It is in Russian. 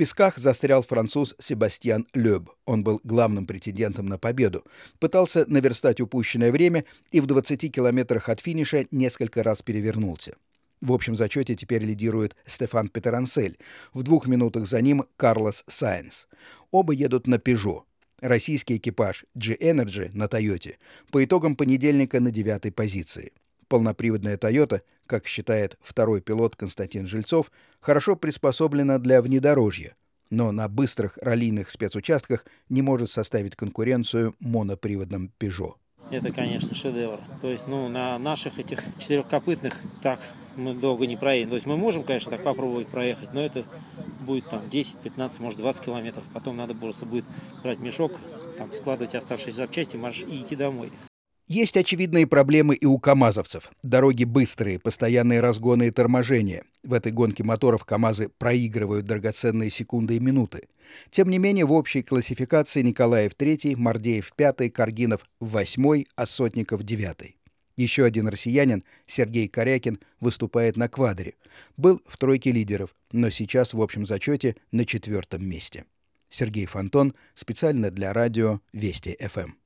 песках застрял француз Себастьян Лёб. Он был главным претендентом на победу. Пытался наверстать упущенное время и в 20 километрах от финиша несколько раз перевернулся. В общем зачете теперь лидирует Стефан Петерансель. В двух минутах за ним Карлос Сайенс. Оба едут на «Пежо». Российский экипаж G-Energy на «Тойоте» по итогам понедельника на девятой позиции. Полноприводная «Тойота», как считает второй пилот Константин Жильцов, хорошо приспособлена для внедорожья, но на быстрых раллийных спецучастках не может составить конкуренцию моноприводным «Пежо». Это, конечно, шедевр. То есть, ну, на наших этих четырехкопытных так мы долго не проедем. То есть мы можем, конечно, так попробовать проехать, но это будет там 10, 15, может 20 километров. Потом надо просто будет брать мешок, там, складывать оставшиеся запчасти и идти домой. Есть очевидные проблемы и у КАМАЗовцев. Дороги быстрые, постоянные разгоны и торможения. В этой гонке моторов КАМАЗы проигрывают драгоценные секунды и минуты. Тем не менее, в общей классификации Николаев 3, Мордеев 5, Каргинов 8, а Сотников 9. Еще один россиянин, Сергей Корякин, выступает на квадре. Был в тройке лидеров, но сейчас в общем зачете на четвертом месте. Сергей Фонтон специально для радио Вести ФМ.